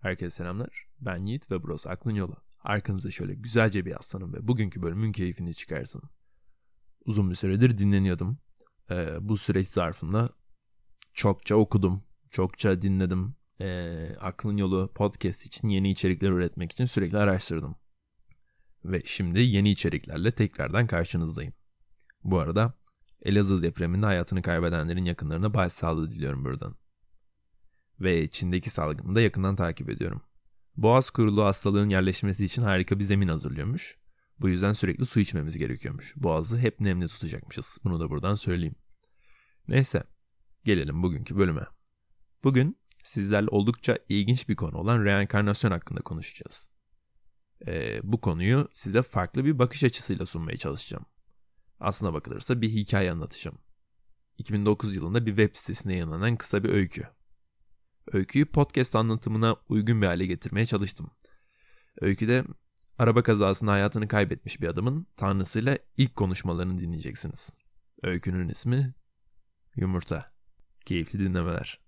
Herkese selamlar. Ben Yiğit ve burası Aklın Yolu. Arkanıza şöyle güzelce bir yaslanın ve bugünkü bölümün keyfini çıkarsın. Uzun bir süredir dinleniyordum. Ee, bu süreç zarfında çokça okudum, çokça dinledim. Ee, Aklın Yolu podcast için yeni içerikler üretmek için sürekli araştırdım. Ve şimdi yeni içeriklerle tekrardan karşınızdayım. Bu arada Elazığ depreminde hayatını kaybedenlerin yakınlarına başsağlığı diliyorum buradan ve Çin'deki salgını da yakından takip ediyorum. Boğaz kurulu hastalığın yerleşmesi için harika bir zemin hazırlıyormuş. Bu yüzden sürekli su içmemiz gerekiyormuş. Boğazı hep nemli tutacakmışız. Bunu da buradan söyleyeyim. Neyse, gelelim bugünkü bölüme. Bugün sizlerle oldukça ilginç bir konu olan reenkarnasyon hakkında konuşacağız. Ee, bu konuyu size farklı bir bakış açısıyla sunmaya çalışacağım. Aslına bakılırsa bir hikaye anlatacağım. 2009 yılında bir web sitesine yayınlanan kısa bir öykü. Öyküyü podcast anlatımına uygun bir hale getirmeye çalıştım. Öyküde araba kazasında hayatını kaybetmiş bir adamın tanrısıyla ilk konuşmalarını dinleyeceksiniz. Öykünün ismi Yumurta. Keyifli dinlemeler.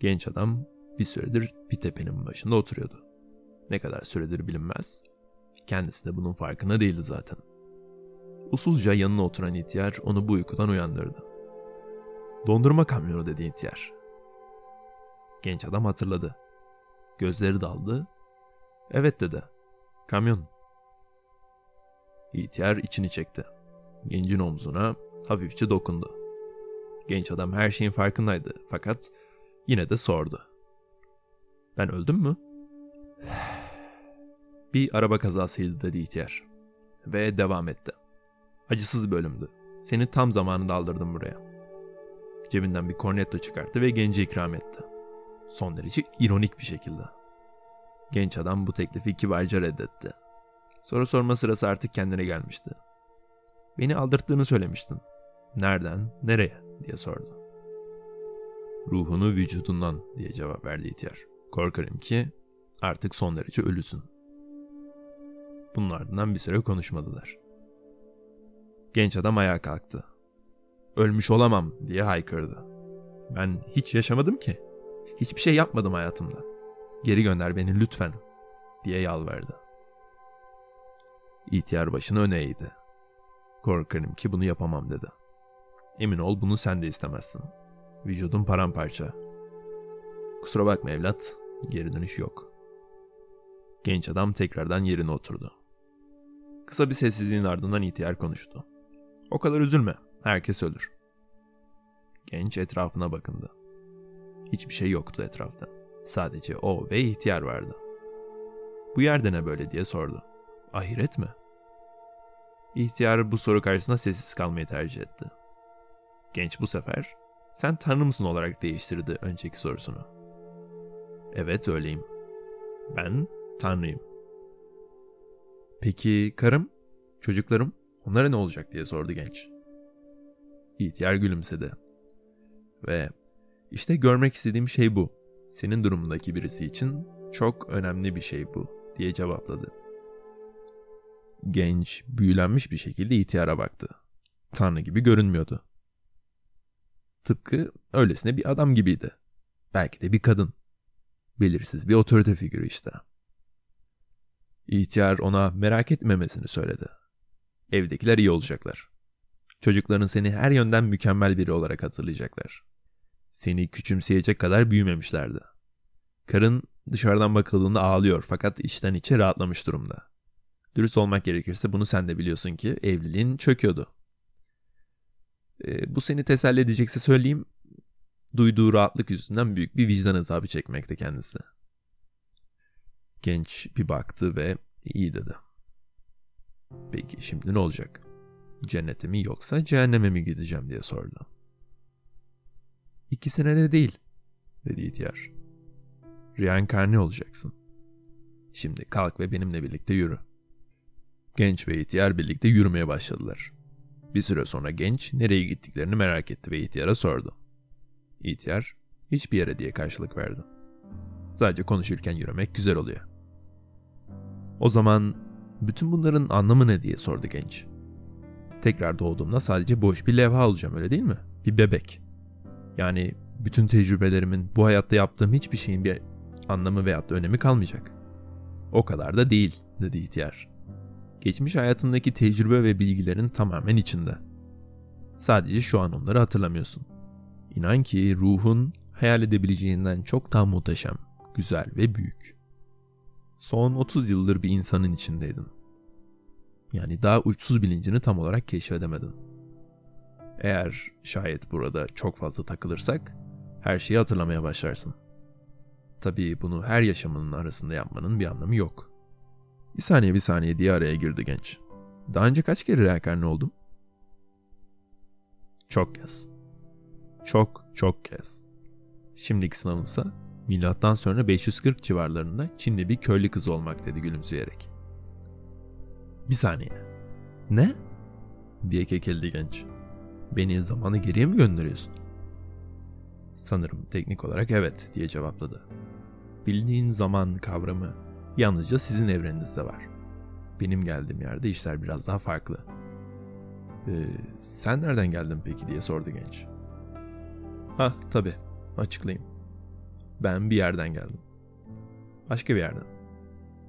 Genç adam bir süredir bir tepenin başında oturuyordu. Ne kadar süredir bilinmez. Kendisi de bunun farkına değildi zaten. Usulca yanına oturan ihtiyar onu bu uykudan uyandırdı. Dondurma kamyonu dedi ihtiyar. Genç adam hatırladı. Gözleri daldı. Evet dedi. Kamyon. İhtiyar içini çekti. Gencin omzuna hafifçe dokundu. Genç adam her şeyin farkındaydı fakat yine de sordu. Ben öldüm mü? Bir araba kazasıydı dedi ihtiyar. Ve devam etti. Acısız bölümdü. Seni tam zamanında aldırdım buraya. Cebinden bir cornetto çıkarttı ve genci ikram etti. Son derece ironik bir şekilde. Genç adam bu teklifi kibarca reddetti. Soru sorma sırası artık kendine gelmişti. Beni aldırttığını söylemiştin. Nereden, nereye diye sordu. Ruhunu vücudundan diye cevap verdi ihtiyar. Korkarım ki artık son derece ölüsün. Bunun ardından bir süre konuşmadılar. Genç adam ayağa kalktı. Ölmüş olamam diye haykırdı. Ben hiç yaşamadım ki. Hiçbir şey yapmadım hayatımda. Geri gönder beni lütfen diye yalvardı. İhtiyar başını öne eğdi. Korkarım ki bunu yapamam dedi. Emin ol bunu sen de istemezsin. Vücudun paramparça. Kusura bakma evlat, geri dönüş yok. Genç adam tekrardan yerine oturdu. Kısa bir sessizliğin ardından ihtiyar konuştu. O kadar üzülme. Herkes ölür. Genç etrafına bakındı. Hiçbir şey yoktu etrafta. Sadece o ve ihtiyar vardı. Bu yerde ne böyle diye sordu. Ahiret mi? İhtiyar bu soru karşısında sessiz kalmayı tercih etti. Genç bu sefer sen tanrı mısın olarak değiştirdi önceki sorusunu. Evet öyleyim. Ben tanrıyım. Peki karım, çocuklarım? Onlara ne olacak diye sordu genç. İhtiyar gülümsedi. Ve işte görmek istediğim şey bu. Senin durumundaki birisi için çok önemli bir şey bu diye cevapladı. Genç, büyülenmiş bir şekilde ihtiyara baktı. Tanrı gibi görünmüyordu. Tıpkı öylesine bir adam gibiydi. Belki de bir kadın. Belirsiz bir otorite figürü işte. İhtiyar ona merak etmemesini söyledi. Evdekiler iyi olacaklar. Çocukların seni her yönden mükemmel biri olarak hatırlayacaklar. Seni küçümseyecek kadar büyümemişlerdi. Karın dışarıdan bakıldığında ağlıyor fakat içten içe rahatlamış durumda. Dürüst olmak gerekirse bunu sen de biliyorsun ki evliliğin çöküyordu. E, bu seni teselli edecekse söyleyeyim. Duyduğu rahatlık yüzünden büyük bir vicdan azabı çekmekte kendisi. Genç bir baktı ve iyi dedi. Peki şimdi ne olacak? Cennete mi yoksa cehenneme mi gideceğim diye sordu. İkisine de değil, dedi ihtiyar. Reenkarne olacaksın. Şimdi kalk ve benimle birlikte yürü. Genç ve ihtiyar birlikte yürümeye başladılar. Bir süre sonra genç nereye gittiklerini merak etti ve ihtiyara sordu. İhtiyar hiçbir yere diye karşılık verdi. Sadece konuşurken yürümek güzel oluyor. O zaman bütün bunların anlamı ne diye sordu genç. Tekrar doğduğumda sadece boş bir levha olacağım öyle değil mi? Bir bebek. Yani bütün tecrübelerimin bu hayatta yaptığım hiçbir şeyin bir anlamı veyahut da önemi kalmayacak. O kadar da değil dedi ihtiyar. Geçmiş hayatındaki tecrübe ve bilgilerin tamamen içinde. Sadece şu an onları hatırlamıyorsun. İnan ki ruhun hayal edebileceğinden çok daha muhteşem, güzel ve büyük. Son 30 yıldır bir insanın içindeydin. Yani daha uçsuz bilincini tam olarak keşfedemedin. Eğer şayet burada çok fazla takılırsak her şeyi hatırlamaya başlarsın. Tabii bunu her yaşamının arasında yapmanın bir anlamı yok. Bir saniye bir saniye diye araya girdi genç. Daha önce kaç kere reenkarne oldum? Çok kez. Çok çok kez. Şimdiki sınavınsa milattan sonra 540 civarlarında Çinli bir köylü kız olmak dedi gülümseyerek. Bir saniye. Ne? diye kekeldi genç. Beni zamanı geriye mi gönderiyorsun? Sanırım teknik olarak evet diye cevapladı. Bildiğin zaman kavramı yalnızca sizin evreninizde var. Benim geldiğim yerde işler biraz daha farklı. Ee, sen nereden geldin peki diye sordu genç. Ha tabi açıklayayım. Ben bir yerden geldim. Başka bir yerden.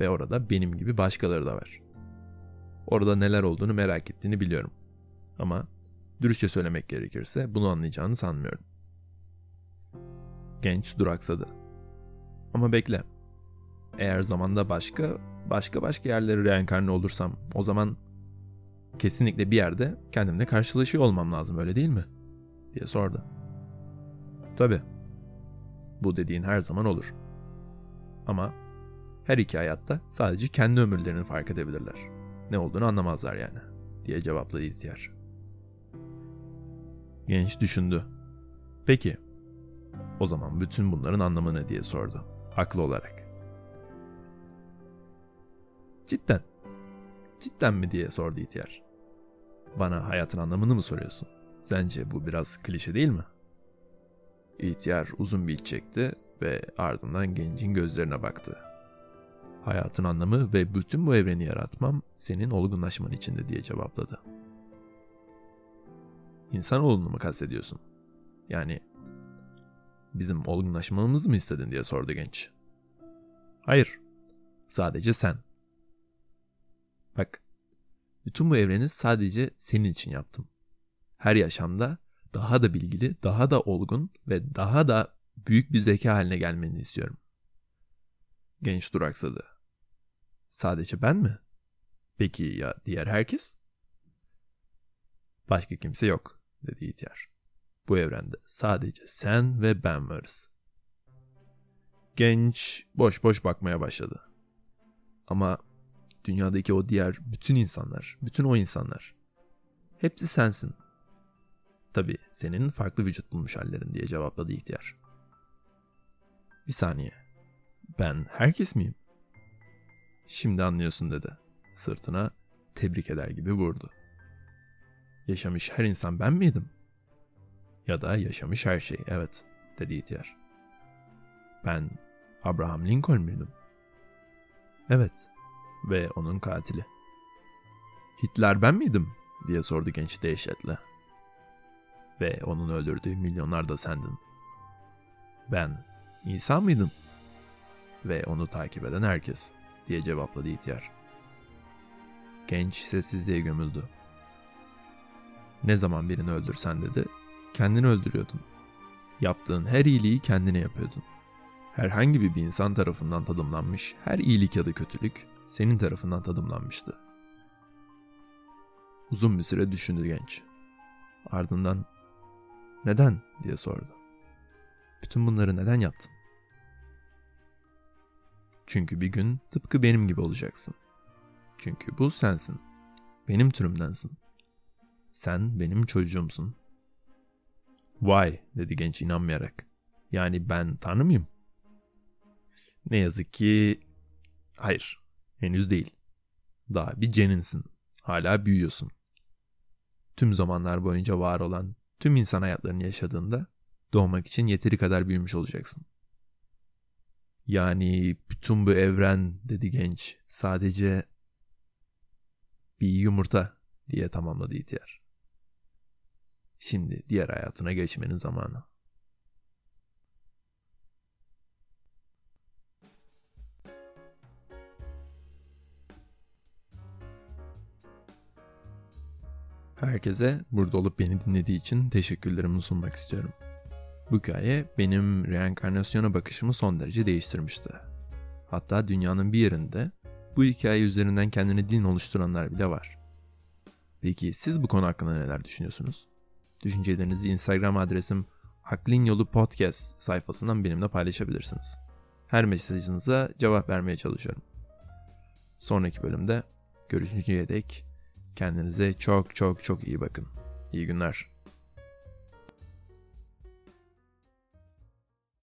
Ve orada benim gibi başkaları da var. Orada neler olduğunu merak ettiğini biliyorum. Ama dürüstçe söylemek gerekirse bunu anlayacağını sanmıyorum. Genç duraksadı. Ama bekle. Eğer zamanda başka, başka başka yerlere reenkarne olursam o zaman kesinlikle bir yerde kendimle karşılaşıyor olmam lazım öyle değil mi? diye sordu. Tabi. Bu dediğin her zaman olur. Ama her iki hayatta sadece kendi ömürlerini fark edebilirler. Ne olduğunu anlamazlar yani diye cevapladı ihtiyar. Genç düşündü. Peki, o zaman bütün bunların anlamı ne diye sordu. Haklı olarak. Cidden, cidden mi diye sordu ihtiyar. Bana hayatın anlamını mı soruyorsun? Sence bu biraz klişe değil mi? İhtiyar uzun bir iç çekti ve ardından gencin gözlerine baktı. Hayatın anlamı ve bütün bu evreni yaratmam senin olgunlaşman içinde diye cevapladı. İnsanoğlunu mu kastediyorsun? Yani bizim olgunlaşmamızı mı istedin diye sordu genç. Hayır. Sadece sen. Bak. Bütün bu evreni sadece senin için yaptım. Her yaşamda daha da bilgili, daha da olgun ve daha da büyük bir zeka haline gelmeni istiyorum. Genç duraksadı. Sadece ben mi? Peki ya diğer herkes? Başka kimse yok, dedi ihtiyar. Bu evrende sadece sen ve ben varız. Genç boş boş bakmaya başladı. Ama dünyadaki o diğer bütün insanlar, bütün o insanlar hepsi sensin. Tabi senin farklı vücut bulmuş hallerin diye cevapladı ihtiyar. Bir saniye. Ben herkes miyim? Şimdi anlıyorsun dedi. Sırtına tebrik eder gibi vurdu. Yaşamış her insan ben miydim? Ya da yaşamış her şey evet dedi ihtiyar. Ben Abraham Lincoln muydum? Evet ve onun katili. Hitler ben miydim? diye sordu genç dehşetle. Ve onun öldürdüğü milyonlar da sendin. Ben İsa mıydım? Ve onu takip eden herkes diye cevapladı ihtiyar. Genç sessizliğe gömüldü. Ne zaman birini öldürsen dedi, kendini öldürüyordun. Yaptığın her iyiliği kendine yapıyordun. Herhangi bir insan tarafından tadımlanmış her iyilik ya da kötülük senin tarafından tadımlanmıştı. Uzun bir süre düşündü genç. Ardından neden diye sordu. Bütün bunları neden yaptın? Çünkü bir gün tıpkı benim gibi olacaksın. Çünkü bu sensin. Benim türümdensin. Sen benim çocuğumsun. Vay dedi genç inanmayarak. Yani ben tanrı mıyım? Ne yazık ki hayır. Henüz değil. Daha bir ceninsin. Hala büyüyorsun. Tüm zamanlar boyunca var olan tüm insan hayatlarını yaşadığında doğmak için yeteri kadar büyümüş olacaksın. Yani bütün bu evren dedi genç sadece bir yumurta diye tamamladı ihtiyar. Şimdi diğer hayatına geçmenin zamanı. Herkese burada olup beni dinlediği için teşekkürlerimi sunmak istiyorum. Bu hikaye benim reenkarnasyona bakışımı son derece değiştirmişti. Hatta dünyanın bir yerinde bu hikaye üzerinden kendine din oluşturanlar bile var. Peki siz bu konu hakkında neler düşünüyorsunuz? Düşüncelerinizi Instagram adresim Aklin Yolu Podcast sayfasından benimle paylaşabilirsiniz. Her mesajınıza cevap vermeye çalışıyorum. Sonraki bölümde görüşünceye dek kendinize çok çok çok iyi bakın. İyi günler.